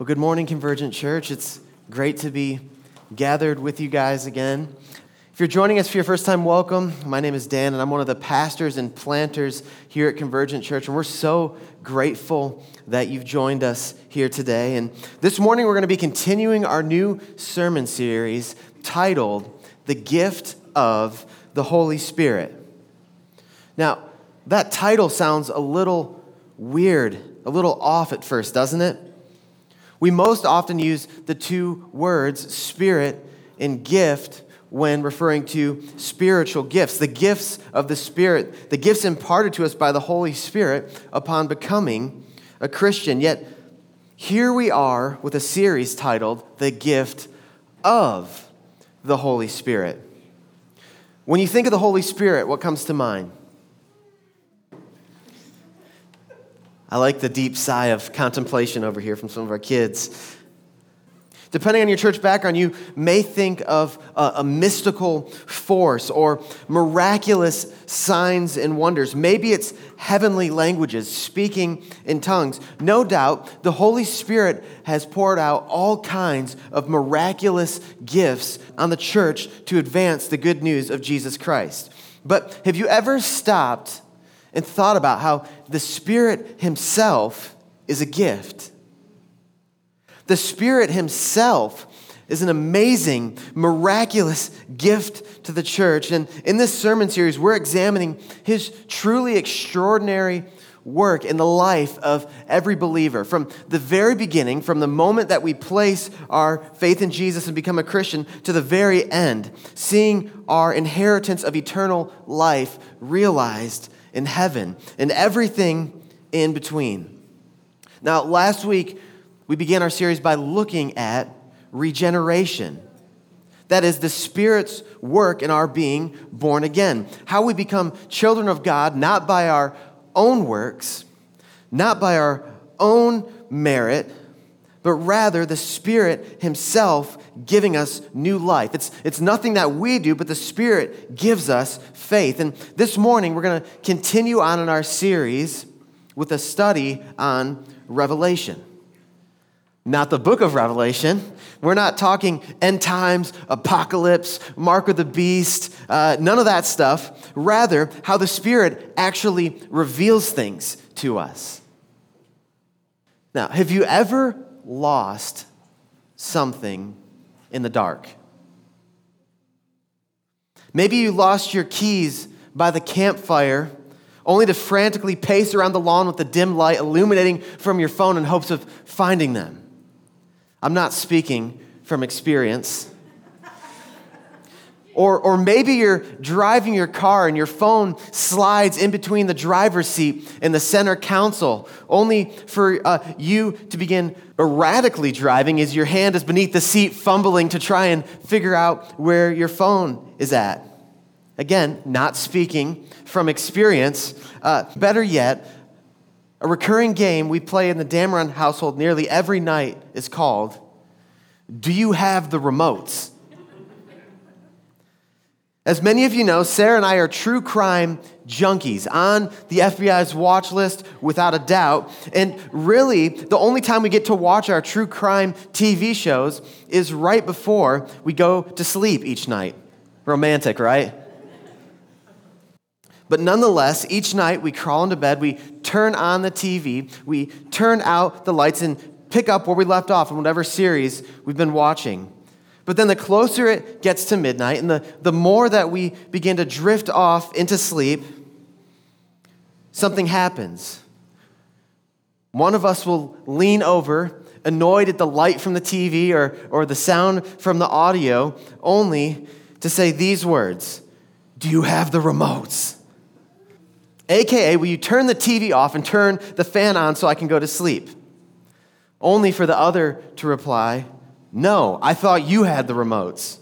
Well, good morning, Convergent Church. It's great to be gathered with you guys again. If you're joining us for your first time, welcome. My name is Dan, and I'm one of the pastors and planters here at Convergent Church, and we're so grateful that you've joined us here today. And this morning, we're going to be continuing our new sermon series titled The Gift of the Holy Spirit. Now, that title sounds a little weird, a little off at first, doesn't it? We most often use the two words spirit and gift when referring to spiritual gifts, the gifts of the Spirit, the gifts imparted to us by the Holy Spirit upon becoming a Christian. Yet, here we are with a series titled The Gift of the Holy Spirit. When you think of the Holy Spirit, what comes to mind? I like the deep sigh of contemplation over here from some of our kids. Depending on your church background, you may think of a, a, mystical force or miraculous signs and wonders. Maybe it's heavenly languages, speaking in tongues. No doubt, the Holy Spirit has poured out all kinds of miraculous gifts on the church to advance the good news of Jesus Christ. But have you ever stopped and thought about how the Spirit Himself is a gift. The Spirit Himself is an amazing, miraculous gift to the church. And in this sermon series, we're examining His truly extraordinary work in the life of every believer. From the very beginning, from the moment that we place our faith in Jesus and become a Christian, to the very end, seeing our inheritance of eternal life realized in heaven, and everything in between. Now, last week, we began our series by looking at regeneration. That is the Spirit's work in our being born again. How we become children of God, not by our own works, not by our own merit, but rather the Spirit Himself giving us new life. It's, it's nothing that we do, but the Spirit gives us faith. And this morning, we're going to continue on in our series with a study on Revelation. Not the book of Revelation. We're not talking end times, apocalypse, mark of the beast, uh, none of that stuff. Rather, how the Spirit actually reveals things to us. Now, have you ever lost something in the dark. Maybe you lost your keys by the campfire, only to frantically pace around the lawn with the dim light illuminating from your phone in hopes of finding them. I'm not speaking from experience. Or, or maybe you're driving your car and your phone slides in between the driver's seat and the center console, only for uh, you to begin erratically driving as your hand is beneath the seat, fumbling to try and figure out where your phone is at. Again, not speaking from experience. Uh, better yet, a recurring game we play in the Dameron household nearly every night is called Do You Have the Remotes? As many of you know, Sarah and I are true crime junkies on the FBI's watch list without a doubt. And really, the only time we get to watch our true crime TV shows is right before we go to sleep each night. Romantic, right? But nonetheless, each night we crawl into bed, we turn on the TV, we turn out the lights, and pick up where we left off in whatever series we've been watching. But then the closer it gets to midnight and the, the more that we begin to drift off into sleep, something happens. One of us will lean over, annoyed at the light from the TV or, or the sound from the audio, only to say these words Do you have the remotes? AKA, will you turn the TV off and turn the fan on so I can go to sleep? Only for the other to reply, no, I thought you had the remotes.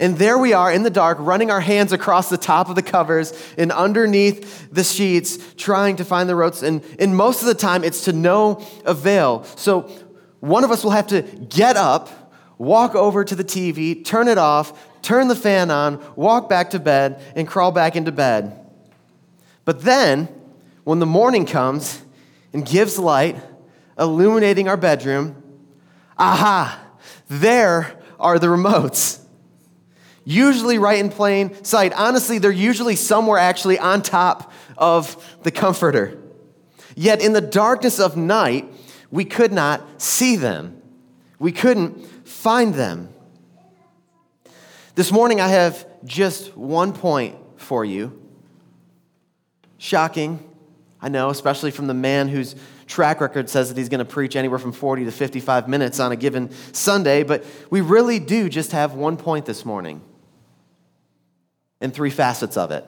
And there we are in the dark, running our hands across the top of the covers and underneath the sheets, trying to find the remotes. And, and most of the time, it's to no avail. So one of us will have to get up, walk over to the TV, turn it off, turn the fan on, walk back to bed, and crawl back into bed. But then, when the morning comes and gives light, illuminating our bedroom, aha, there are the remotes. Usually right in plain sight. Honestly, they're usually somewhere actually on top of the comforter. Yet in the darkness of night, we could not see them. We couldn't find them. This morning, I have just one point for you. Shocking, I know, especially from the man whose track record says that he's going to preach anywhere from 40 to 55 minutes on a given Sunday, but we really do just have one point this morning and three facets of it.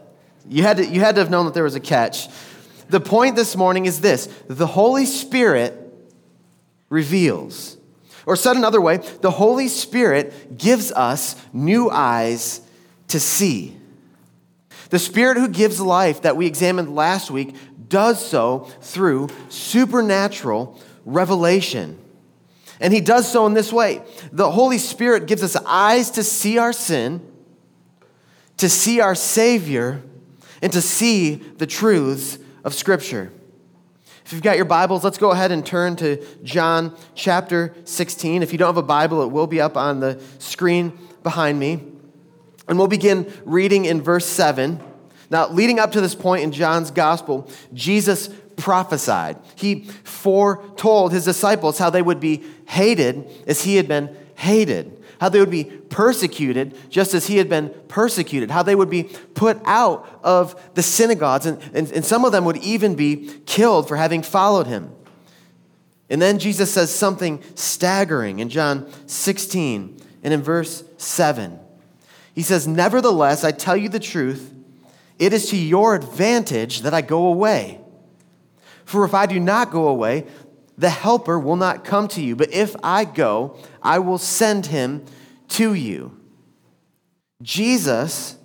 You had, to, you had to have known that there was a catch. The point this morning is this the Holy Spirit reveals. Or said another way, the Holy Spirit gives us new eyes to see. The Spirit who gives life that we examined last week does so through supernatural revelation. And He does so in this way the Holy Spirit gives us eyes to see our sin, to see our Savior, and to see the truths of Scripture. If you've got your Bibles, let's go ahead and turn to John chapter 16. If you don't have a Bible, it will be up on the screen behind me. And we'll begin reading in verse 7. Now, leading up to this point in John's gospel, Jesus prophesied. He foretold his disciples how they would be hated as he had been hated, how they would be persecuted just as he had been persecuted, how they would be put out of the synagogues, and, and, and some of them would even be killed for having followed him. And then Jesus says something staggering in John 16 and in verse 7. He says, Nevertheless, I tell you the truth, it is to your advantage that I go away. For if I do not go away, the Helper will not come to you. But if I go, I will send him to you. Jesus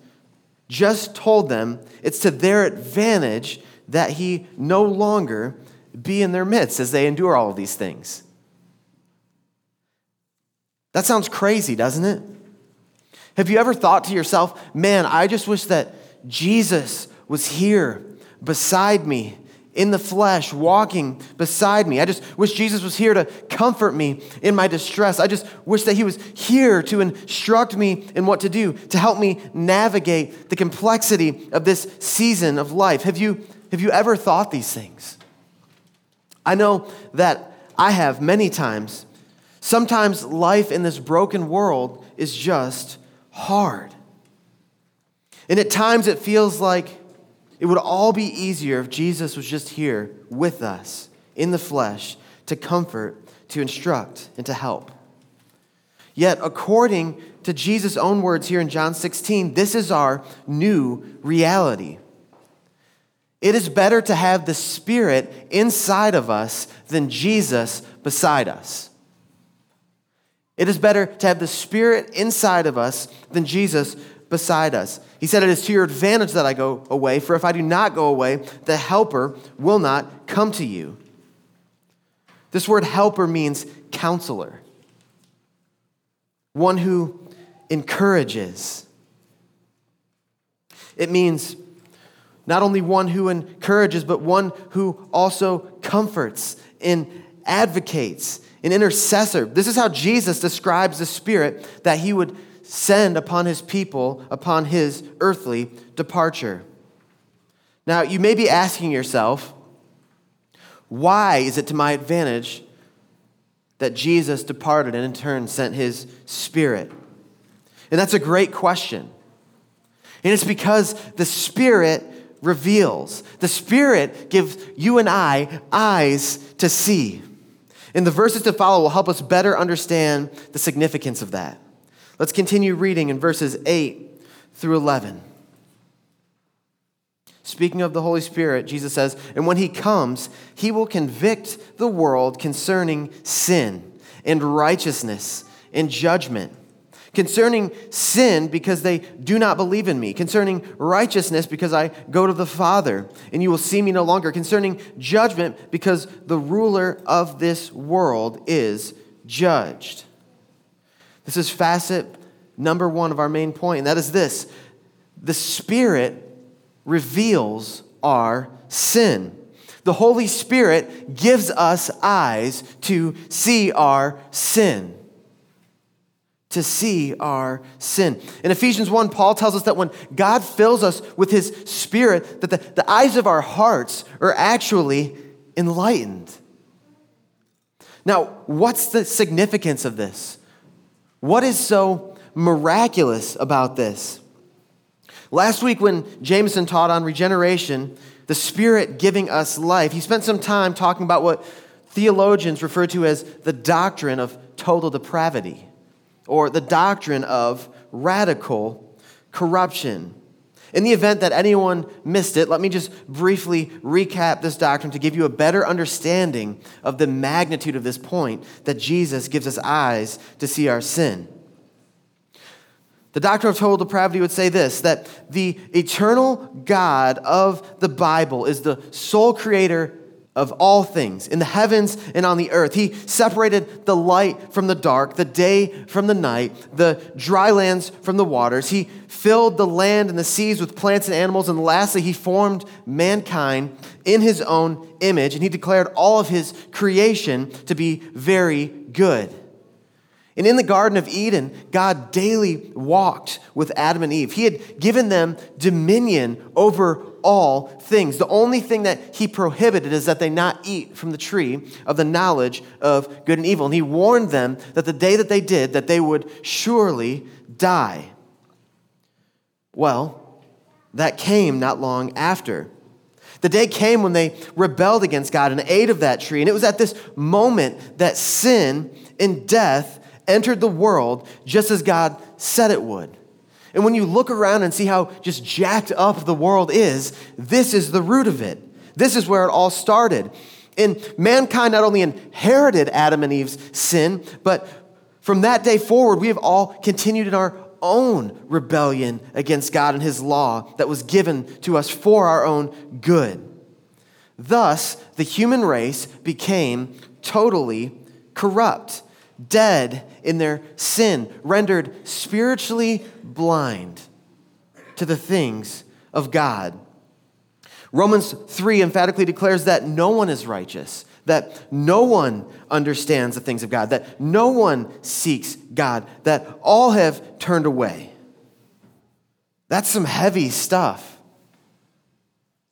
just told them it's to their advantage that he no longer be in their midst as they endure all of these things. That sounds crazy, doesn't it? Have you ever thought to yourself, man, I just wish that Jesus was here beside me in the flesh, walking beside me. I just wish Jesus was here to comfort me in my distress. I just wish that he was here to instruct me in what to do, to help me navigate the complexity of this season of life. Have you, have you ever thought these things? I know that I have many times. Sometimes life in this broken world is just hard. And at times it feels like it would all be easier if Jesus was just here with us in the flesh to comfort, to instruct, and to help. Yet, according to Jesus' own words here in John 16, this is our new reality. It is better to have the Spirit inside of us than Jesus beside us. It is better to have the Spirit inside of us than Jesus beside us. He said, It is to your advantage that I go away, for if I do not go away, the Helper will not come to you. This word helper means counselor, one who encourages. It means not only one who encourages, but one who also comforts and advocates an intercessor. This is how Jesus describes the Spirit that he would send upon his people upon his earthly departure. Now, you may be asking yourself, why is it to my advantage that Jesus departed and in turn sent his Spirit? And that's a great question. And it's because the Spirit reveals. The Spirit gives you and I eyes to see. And the verses to follow will help us better understand the significance of that. Let's continue reading in verses 8 through 11. Speaking of the Holy Spirit, Jesus says, And when he comes, he will convict the world concerning sin and righteousness and judgment concerning sin because they do not believe in me, concerning righteousness because I go to the Father and you will see me no longer, concerning judgment because the ruler of this world is judged. This is facet number one of our main point, and that is this the Spirit reveals our sin. the Holy Spirit gives us eyes to see our sin. To see our sin. In Ephesians 1, Paul tells us that when God fills us with his spirit, that the, the eyes of our hearts are actually enlightened. Now, what's the significance of this? What is so miraculous about this? Last week, when Jameson taught on regeneration, the Spirit giving us life, he spent some time talking about what theologians refer to as the doctrine of total depravity or the doctrine of radical corruption. In the event that anyone missed it, let me just briefly recap this doctrine to give you a better understanding of the magnitude of this point that Jesus gives us eyes to see our sin. The doctrine of total depravity would say this that the eternal God of the Bible is the sole creator of all things in the heavens and on the earth. He separated the light from the dark, the day from the night, the dry lands from the waters. He filled the land and the seas with plants and animals. And lastly, he formed mankind in his own image, and he declared all of his creation to be very good. And in the Garden of Eden, God daily walked with Adam and Eve. He had given them dominion over all things. The only thing that he prohibited is that they not eat from the tree of the knowledge of good and evil. And he warned them that the day that they did, that they would surely die. Well, that came not long after. The day came when they rebelled against God and ate of that tree. And it was at this moment that sin and death entered the world just as God said it would. And when you look around and see how just jacked up the world is, this is the root of it. This is where it all started. And mankind not only inherited Adam and Eve's sin, but from that day forward, we have all continued in our own rebellion against God and His law that was given to us for our own good. Thus, the human race became totally corrupt dead in their sin, rendered spiritually blind to the things of God. Romans 3 emphatically declares that no one is righteous, that no one understands the things of God, that no one seeks God, that all have turned away. That's some heavy stuff.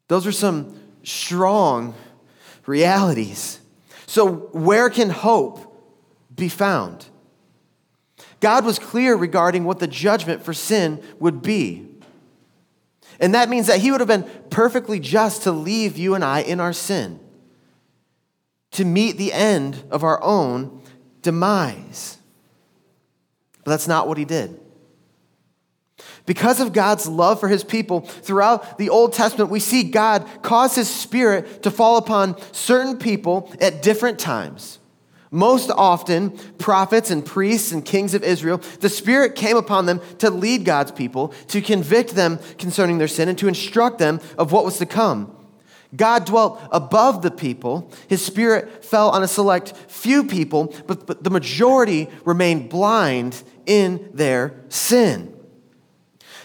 Those are some strong realities. So, where can hope be found. God was clear regarding what the judgment for sin would be. And that means that He would have been perfectly just to leave you and I in our sin, to meet the end of our own demise. But that's not what He did. Because of God's love for his people, throughout the Old Testament, we see God cause his spirit to fall upon certain people at different times. Most often, prophets and priests and kings of Israel, the Spirit came upon them to lead God's people, to convict them concerning their sin, and to instruct them of what was to come. God dwelt above the people. His Spirit fell on a select few people, but, the majority remained blind in their sin.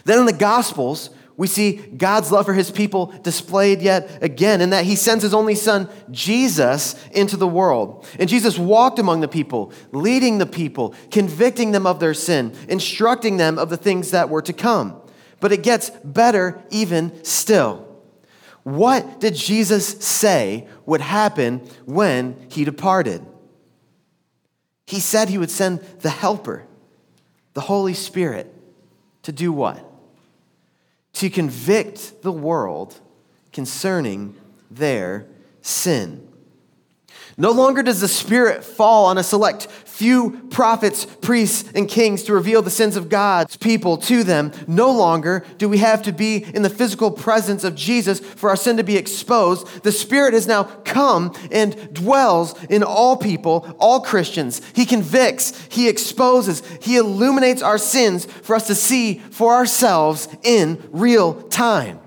Then in the Gospels, we see God's love for his people displayed yet again in that he sends his only son, Jesus, into the world. And Jesus walked among the people, leading the people, convicting them of their sin, instructing them of the things that were to come. But it gets better even still. What did Jesus say would happen when he departed? He said he would send the Helper, the Holy Spirit, to do what? To convict the world concerning their sin. No longer does the Spirit fall on a select few prophets, priests, and kings to reveal the sins of God's people to them. No longer do we have to be in the physical presence of Jesus for our sin to be exposed. The Spirit has now come and dwells in all people, all Christians. He convicts, He exposes, He illuminates our sins for us to see for ourselves in real time.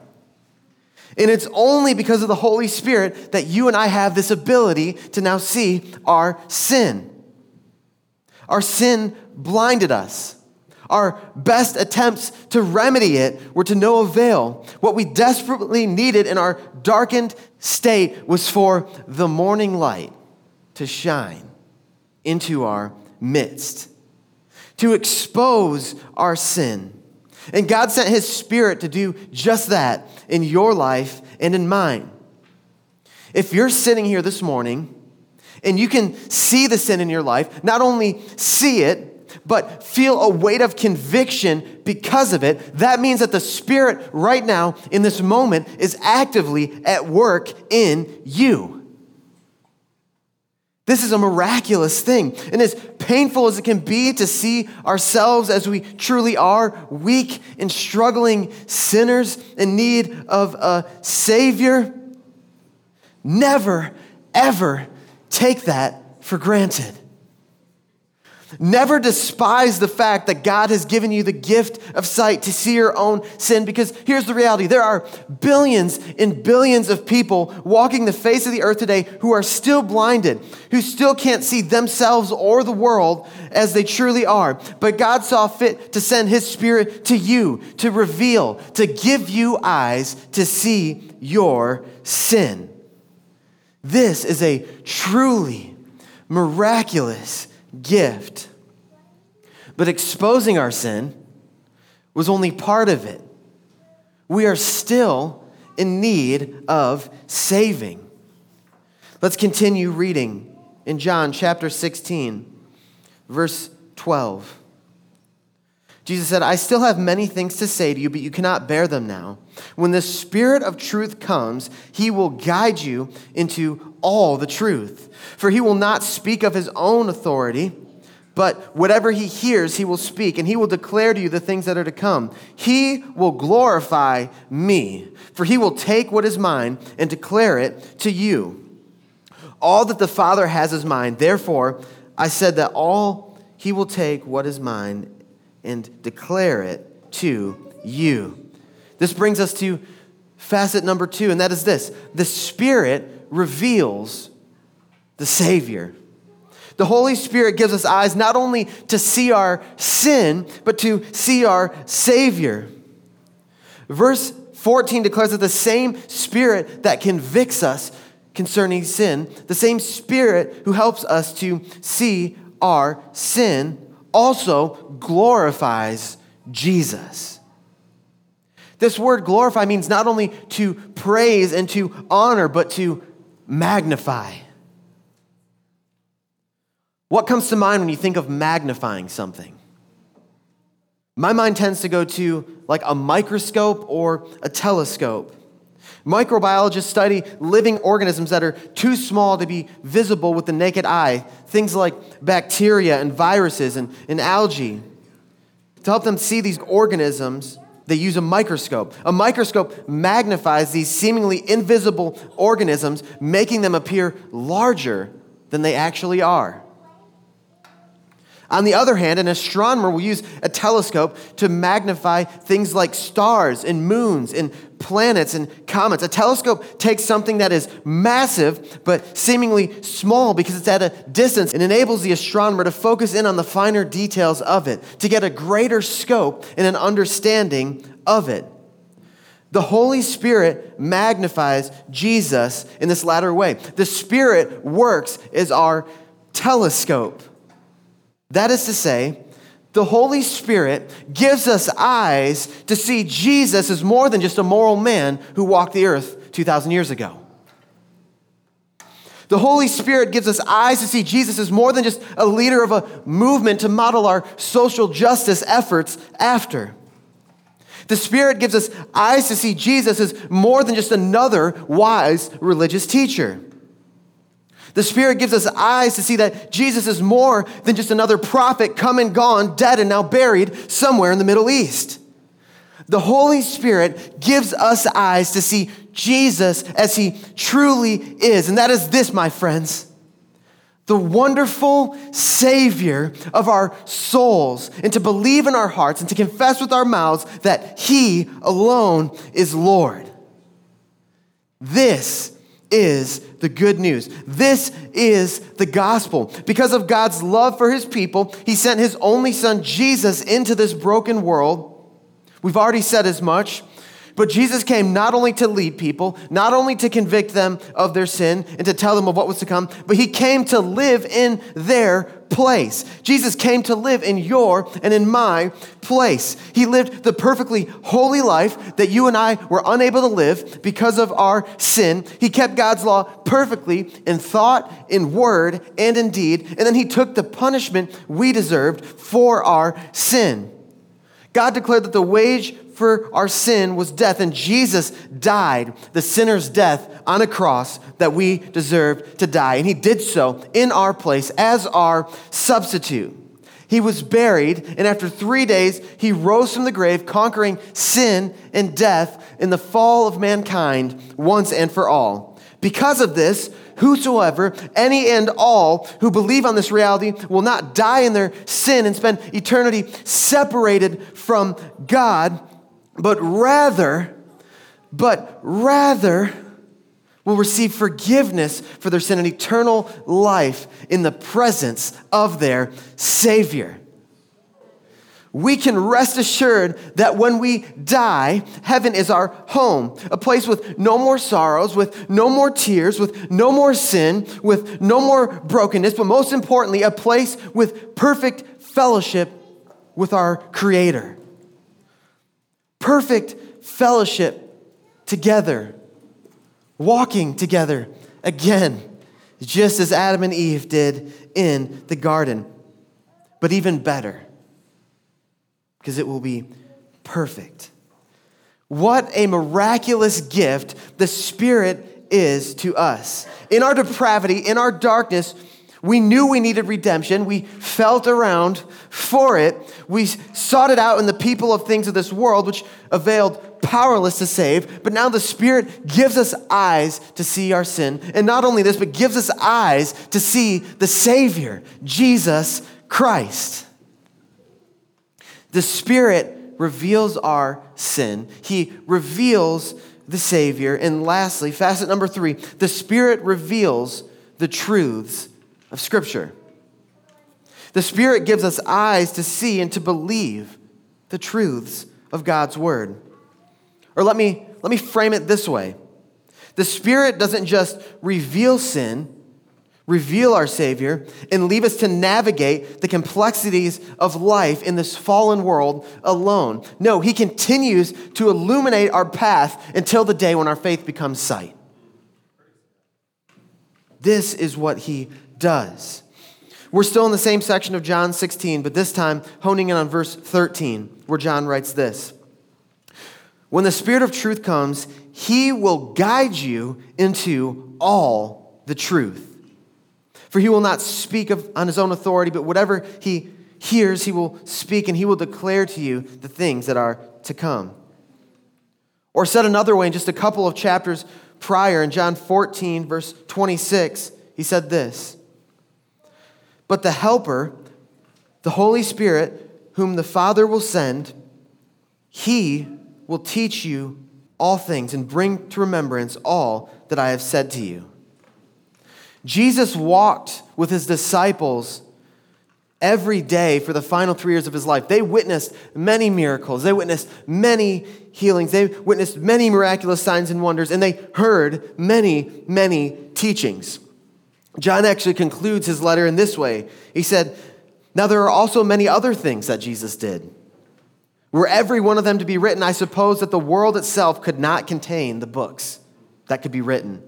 And it's only because of the Holy Spirit that you and I have this ability to now see our sin. Our sin blinded us. our best attempts to remedy it were to no avail. What we desperately needed in our darkened state was for the morning light to shine into our midst, to expose our sin. And God sent His Spirit to do just that in your life and in mine. If you're sitting here this morning and you can see the sin in your life, not only see it, but feel a weight of conviction because of it, that means that the Spirit right now in this moment is actively at work in you. This is a miraculous thing. And as painful as it can be to see ourselves as we truly are, weak and struggling sinners in need of a Savior, never, ever take that for granted. Never despise the fact that God has given you the gift of sight to see your own sin because here's the reality there are billions and billions of people walking the face of the earth today who are still blinded, who still can't see themselves or the world as they truly are. But God saw fit to send His Spirit to you to reveal, to give you eyes to see your sin. This is a truly miraculous gift. But exposing our sin was only part of it. We are still in need of saving. Let's continue reading in John chapter 16, verse 12. Jesus said, I still have many things to say to you, but you cannot bear them now. When the Spirit of truth comes, he will guide you into all the truth. For he will not speak of his own authority, but whatever he hears, he will speak, and he will declare to you the things that are to come. He will glorify me, for he will take what is mine and declare it to you. All that the Father has is mine. Therefore, I said that all he will take what is mine and declare it to you. This brings us to facet number two, and that is this the Spirit reveals the Savior. The Holy Spirit gives us eyes not only to see our sin, but to see our Savior. Verse 14 declares that the same Spirit that convicts us concerning sin, the same Spirit who helps us to see our sin, also glorifies Jesus. This word glorify means not only to praise and to honor, but to magnify. What comes to mind when you think of magnifying something? My mind tends to go to like a microscope or a telescope. Microbiologists study living organisms that are too small to be visible with the naked eye, things like bacteria and viruses and, and algae. To help them see these organisms, they use a microscope. A microscope magnifies these seemingly invisible organisms, making them appear larger than they actually are. On the other hand, an astronomer will use a telescope to magnify things like stars and moons and planets and comets. A telescope takes something that is massive but seemingly small because it's at a distance and enables the astronomer to focus in on the finer details of it, to get a greater scope and an understanding of it. The Holy Spirit magnifies Jesus in this latter way. The Spirit works as our telescope. That is to say, the Holy Spirit gives us eyes to see Jesus as more than just a moral man who walked the earth 2,000 years ago. The Holy Spirit gives us eyes to see Jesus as more than just a leader of a movement to model our social justice efforts after. The Spirit gives us eyes to see Jesus as more than just another wise religious teacher. The Spirit gives us eyes to see that Jesus is more than just another prophet come and gone, dead and now buried somewhere in the Middle East. The Holy Spirit gives us eyes to see Jesus as he truly is. And that is this, my friends the wonderful Savior of our souls, and to believe in our hearts and to confess with our mouths that he alone is Lord. This is the good news. This is the gospel. Because of God's love for his people, he sent his only son, Jesus, into this broken world. We've already said as much. But Jesus came not only to lead people, not only to convict them of their sin and to tell them of what was to come, but he came to live in their place. Jesus came to live in your and in my place. He lived the perfectly holy life that you and I were unable to live because of our sin. He kept God's law perfectly in thought, in word, and in deed. And then he took the punishment we deserved for our sin. God declared that the wage for our sin was death, and Jesus died the sinner's death on a cross that we deserved to die. And he did so in our place as our substitute. He was buried, and after three days, he rose from the grave, conquering sin and death in the fall of mankind once and for all. Because of this, whosoever, any and all who believe on this reality will not die in their sin and spend eternity separated from God but rather, but rather will receive forgiveness for their sin and eternal life in the presence of their Savior. We can rest assured that when we die, heaven is our home, a place with no more sorrows, with no more tears, with no more sin, with no more brokenness, but most importantly, a place with perfect fellowship with our Creator perfect fellowship together, walking together again, just as Adam and Eve did in the garden. But even better, because it will be perfect. What a miraculous gift the Spirit is to us. In our depravity, in our darkness, we knew we needed redemption. We felt around for it. We sought it out in the people of things of this world, which availed powerless to save. But now the Spirit gives us eyes to see our sin. And not only this, but gives us eyes to see the Savior, Jesus Christ. The Spirit reveals our sin, He reveals the Savior. And lastly, facet number three, the Spirit reveals the truths of Scripture. The Spirit gives us eyes to see and to believe the truths of God's Word. Or let me, let me frame it this way the Spirit doesn't just reveal sin, reveal our Savior, and leave us to navigate the complexities of life in this fallen world alone. No, He continues to illuminate our path until the day when our faith becomes sight. This is what He does. We're still in the same section of John 16, but this time honing in on verse 13, where John writes this When the Spirit of truth comes, he will guide you into all the truth. For he will not speak of, on his own authority, but whatever he hears, he will speak, and he will declare to you the things that are to come. Or said another way, in just a couple of chapters prior, in John 14, verse 26, he said this but the Helper, the Holy Spirit, whom the Father will send, he will teach you all things and bring to remembrance all that I have said to you. Jesus walked with his disciples every day for the final three years of his life. They witnessed many miracles, they witnessed many healings, they witnessed many miraculous signs and wonders, and they heard many, many teachings. John actually concludes his letter in this way. He said, Now there are also many other things that Jesus did. Were every one of them to be written, I suppose that the world itself could not contain the books that could be written.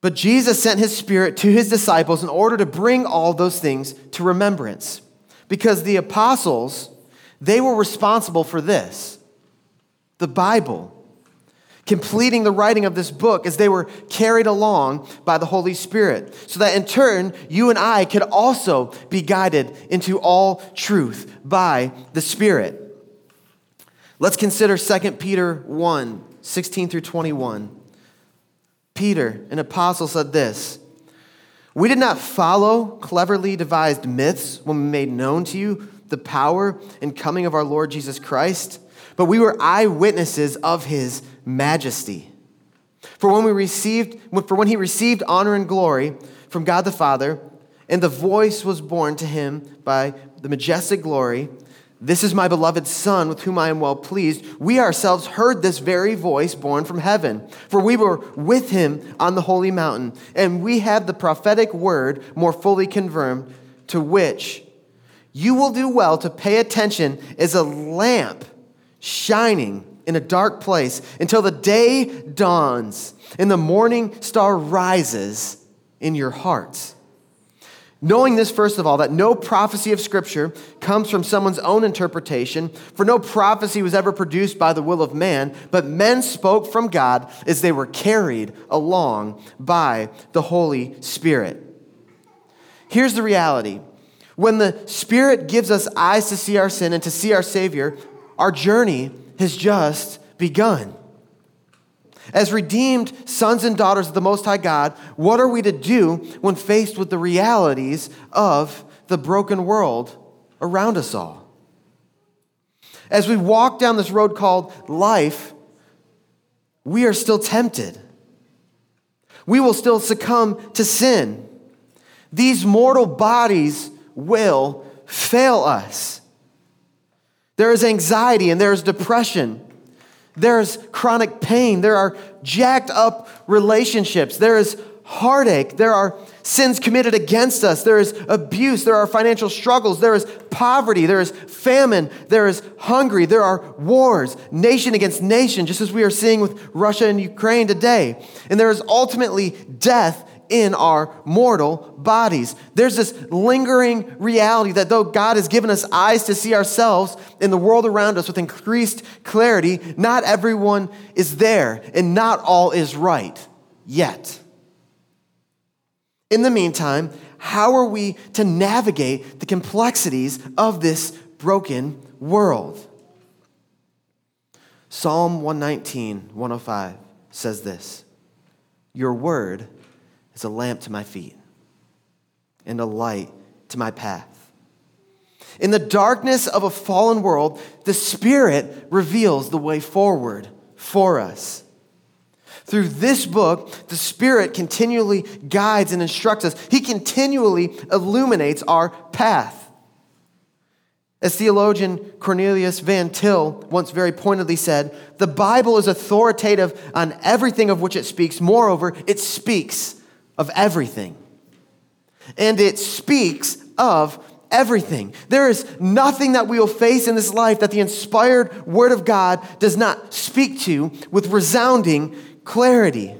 But Jesus sent his Spirit to his disciples in order to bring all those things to remembrance. Because the apostles, they were responsible for this the Bible completing the writing of this book as they were carried along by the Holy Spirit, so that in turn, you and I could also be guided into all truth by the Spirit. Let's consider 2 Peter 1 16 through 21. Peter, an apostle, said this We did not follow cleverly devised myths when we made known to you the power and coming of our Lord Jesus Christ, but we were eyewitnesses of his majesty. For when we received for when he received honor and glory from God the Father, and the voice was borne to him by the majestic glory, this is my beloved Son, with whom I am well pleased. We ourselves heard this very voice borne from heaven, for we were with him on the holy mountain, and we have the prophetic word more fully confirmed, to which you will do well to pay attention as a lamp shining in a dark place until the day dawns and the morning star rises in your hearts. Knowing this, first of all, that no prophecy of Scripture comes from someone's own interpretation, for no prophecy was ever produced by the will of man, but men spoke from God as they were carried along by the Holy Spirit. Here's the reality when the Spirit gives us eyes to see our sin and to see our Savior, our journey has just begun. As redeemed sons and daughters of the Most High God, what are we to do when faced with the realities of the broken world around us all? As we walk down this road called life, we are still tempted. We will still succumb to sin. These mortal bodies will fail us. There is anxiety and there is depression. There's chronic pain. There are jacked up relationships. There is heartache. There are sins committed against us. There is abuse. There are financial struggles. There is poverty. There is famine. There is hungry. There are wars, nation against nation, just as we are seeing with Russia and Ukraine today. And there is ultimately death in our mortal bodies. There's this lingering reality that though God has given us eyes to see ourselves in the world around us with increased clarity, not everyone is there and not all is right yet. In the meantime, how are we to navigate the complexities of this broken world? Psalm 119, 105 says this Your word is a lamp to my feet and a light to my path. In the darkness of a fallen world, the Spirit reveals the way forward for us. Through this book, the Spirit continually guides and instructs us. He continually illuminates our path. As theologian Cornelius Van Til once very pointedly said, the Bible is authoritative on everything of which it speaks. Moreover, it speaks of everything. And it speaks of everything. There is nothing that we will face in this life that the inspired Word of God does not speak to with resounding clarity.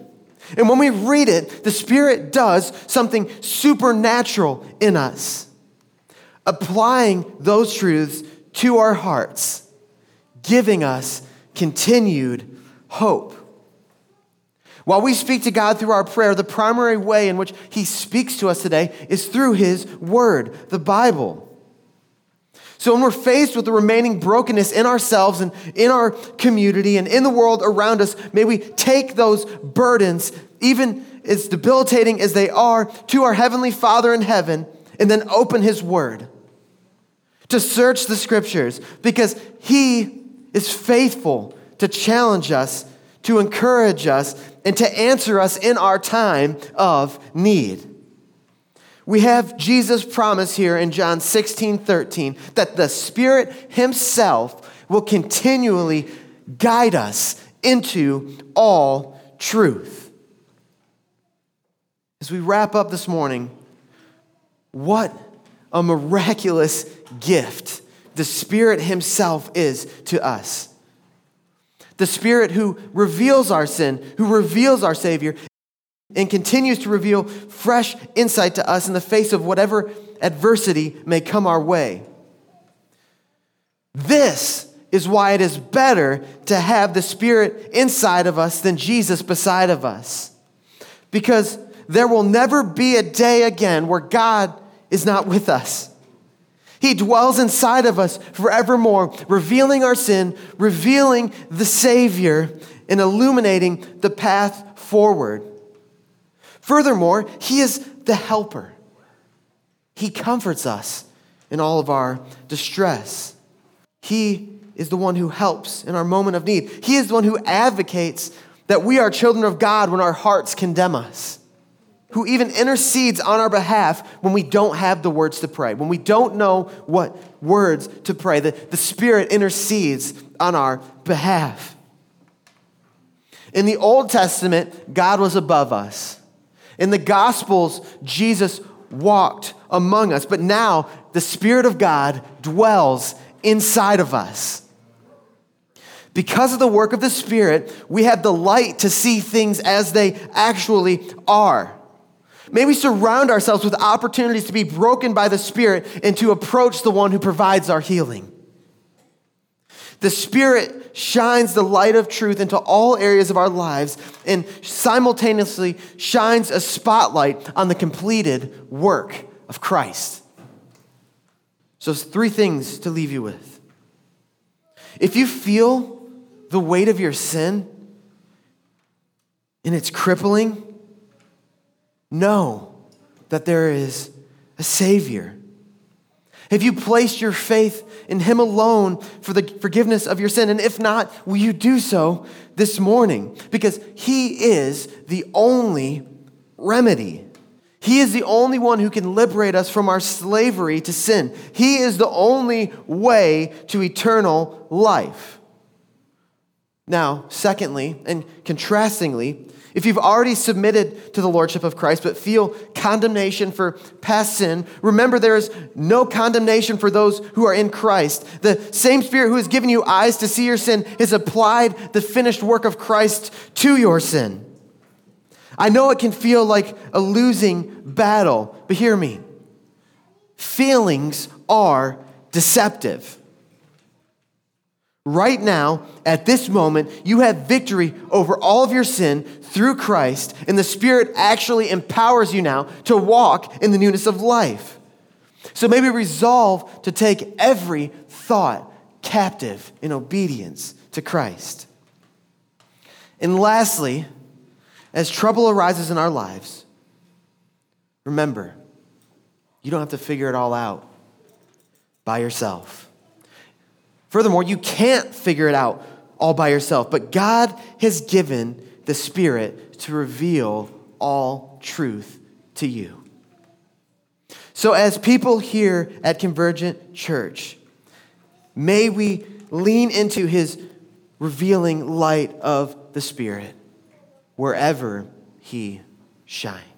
And when we read it, the Spirit does something supernatural in us, applying those truths to our hearts, giving us continued hope. While we speak to God through our prayer, the primary way in which He speaks to us today is through His Word, the Bible. So when we're faced with the remaining brokenness in ourselves and in our community and in the world around us, may we take those burdens, even as debilitating as they are, to our Heavenly Father in heaven and then open His Word to search the Scriptures because He is faithful to challenge us, to encourage us, and to answer us in our time of need. We have Jesus' promise here in John 16 13 that the Spirit Himself will continually guide us into all truth. As we wrap up this morning, what a miraculous gift the Spirit Himself is to us the Spirit who reveals our sin, who reveals our Savior, and continues to reveal fresh insight to us in the face of whatever adversity may come our way. This is why it is better to have the Spirit inside of us than Jesus beside of us. Because there will never be a day again where God is not with us. He dwells inside of us forevermore, revealing our sin, revealing the Savior, and illuminating the path forward. Furthermore, He is the helper. He comforts us in all of our distress. He is the one who helps in our moment of need. He is the one who advocates that we are children of God when our hearts condemn us, who even intercedes on our behalf when we don't have the words to pray, when we don't know what words to pray. The, the Spirit intercedes on our behalf. In the Old Testament, God was above us. In the Gospels, Jesus walked among us, but now the Spirit of God dwells inside of us. Because of the work of the Spirit, we have the light to see things as they actually are. May we surround ourselves with opportunities to be broken by the Spirit and to approach the one who provides our healing. The Spirit shines the light of truth into all areas of our lives and simultaneously shines a spotlight on the completed work of Christ. So, three things to leave you with. If you feel the weight of your sin and it's crippling, know that there is a Savior. Have you placed your faith in Him alone for the forgiveness of your sin? And if not, will you do so this morning? Because He is the only remedy. He is the only one who can liberate us from our slavery to sin. He is the only way to eternal life. Now, secondly, and contrastingly, if you've already submitted to the Lordship of Christ but feel condemnation for past sin, remember there is no condemnation for those who are in Christ. The same Spirit who has given you eyes to see your sin has applied the finished work of Christ to your sin. I know it can feel like a losing battle, but hear me. Feelings are deceptive. Right now, at this moment, you have victory over all of your sin through Christ, and the Spirit actually empowers you now to walk in the newness of life. So maybe resolve to take every thought captive in obedience to Christ. And lastly, as trouble arises in our lives, remember, you don't have to figure it all out by yourself. Furthermore, you can't figure it out all by yourself, but God has given the Spirit to reveal all truth to you. So, as people here at Convergent Church, may we lean into His revealing light of the Spirit wherever He shines.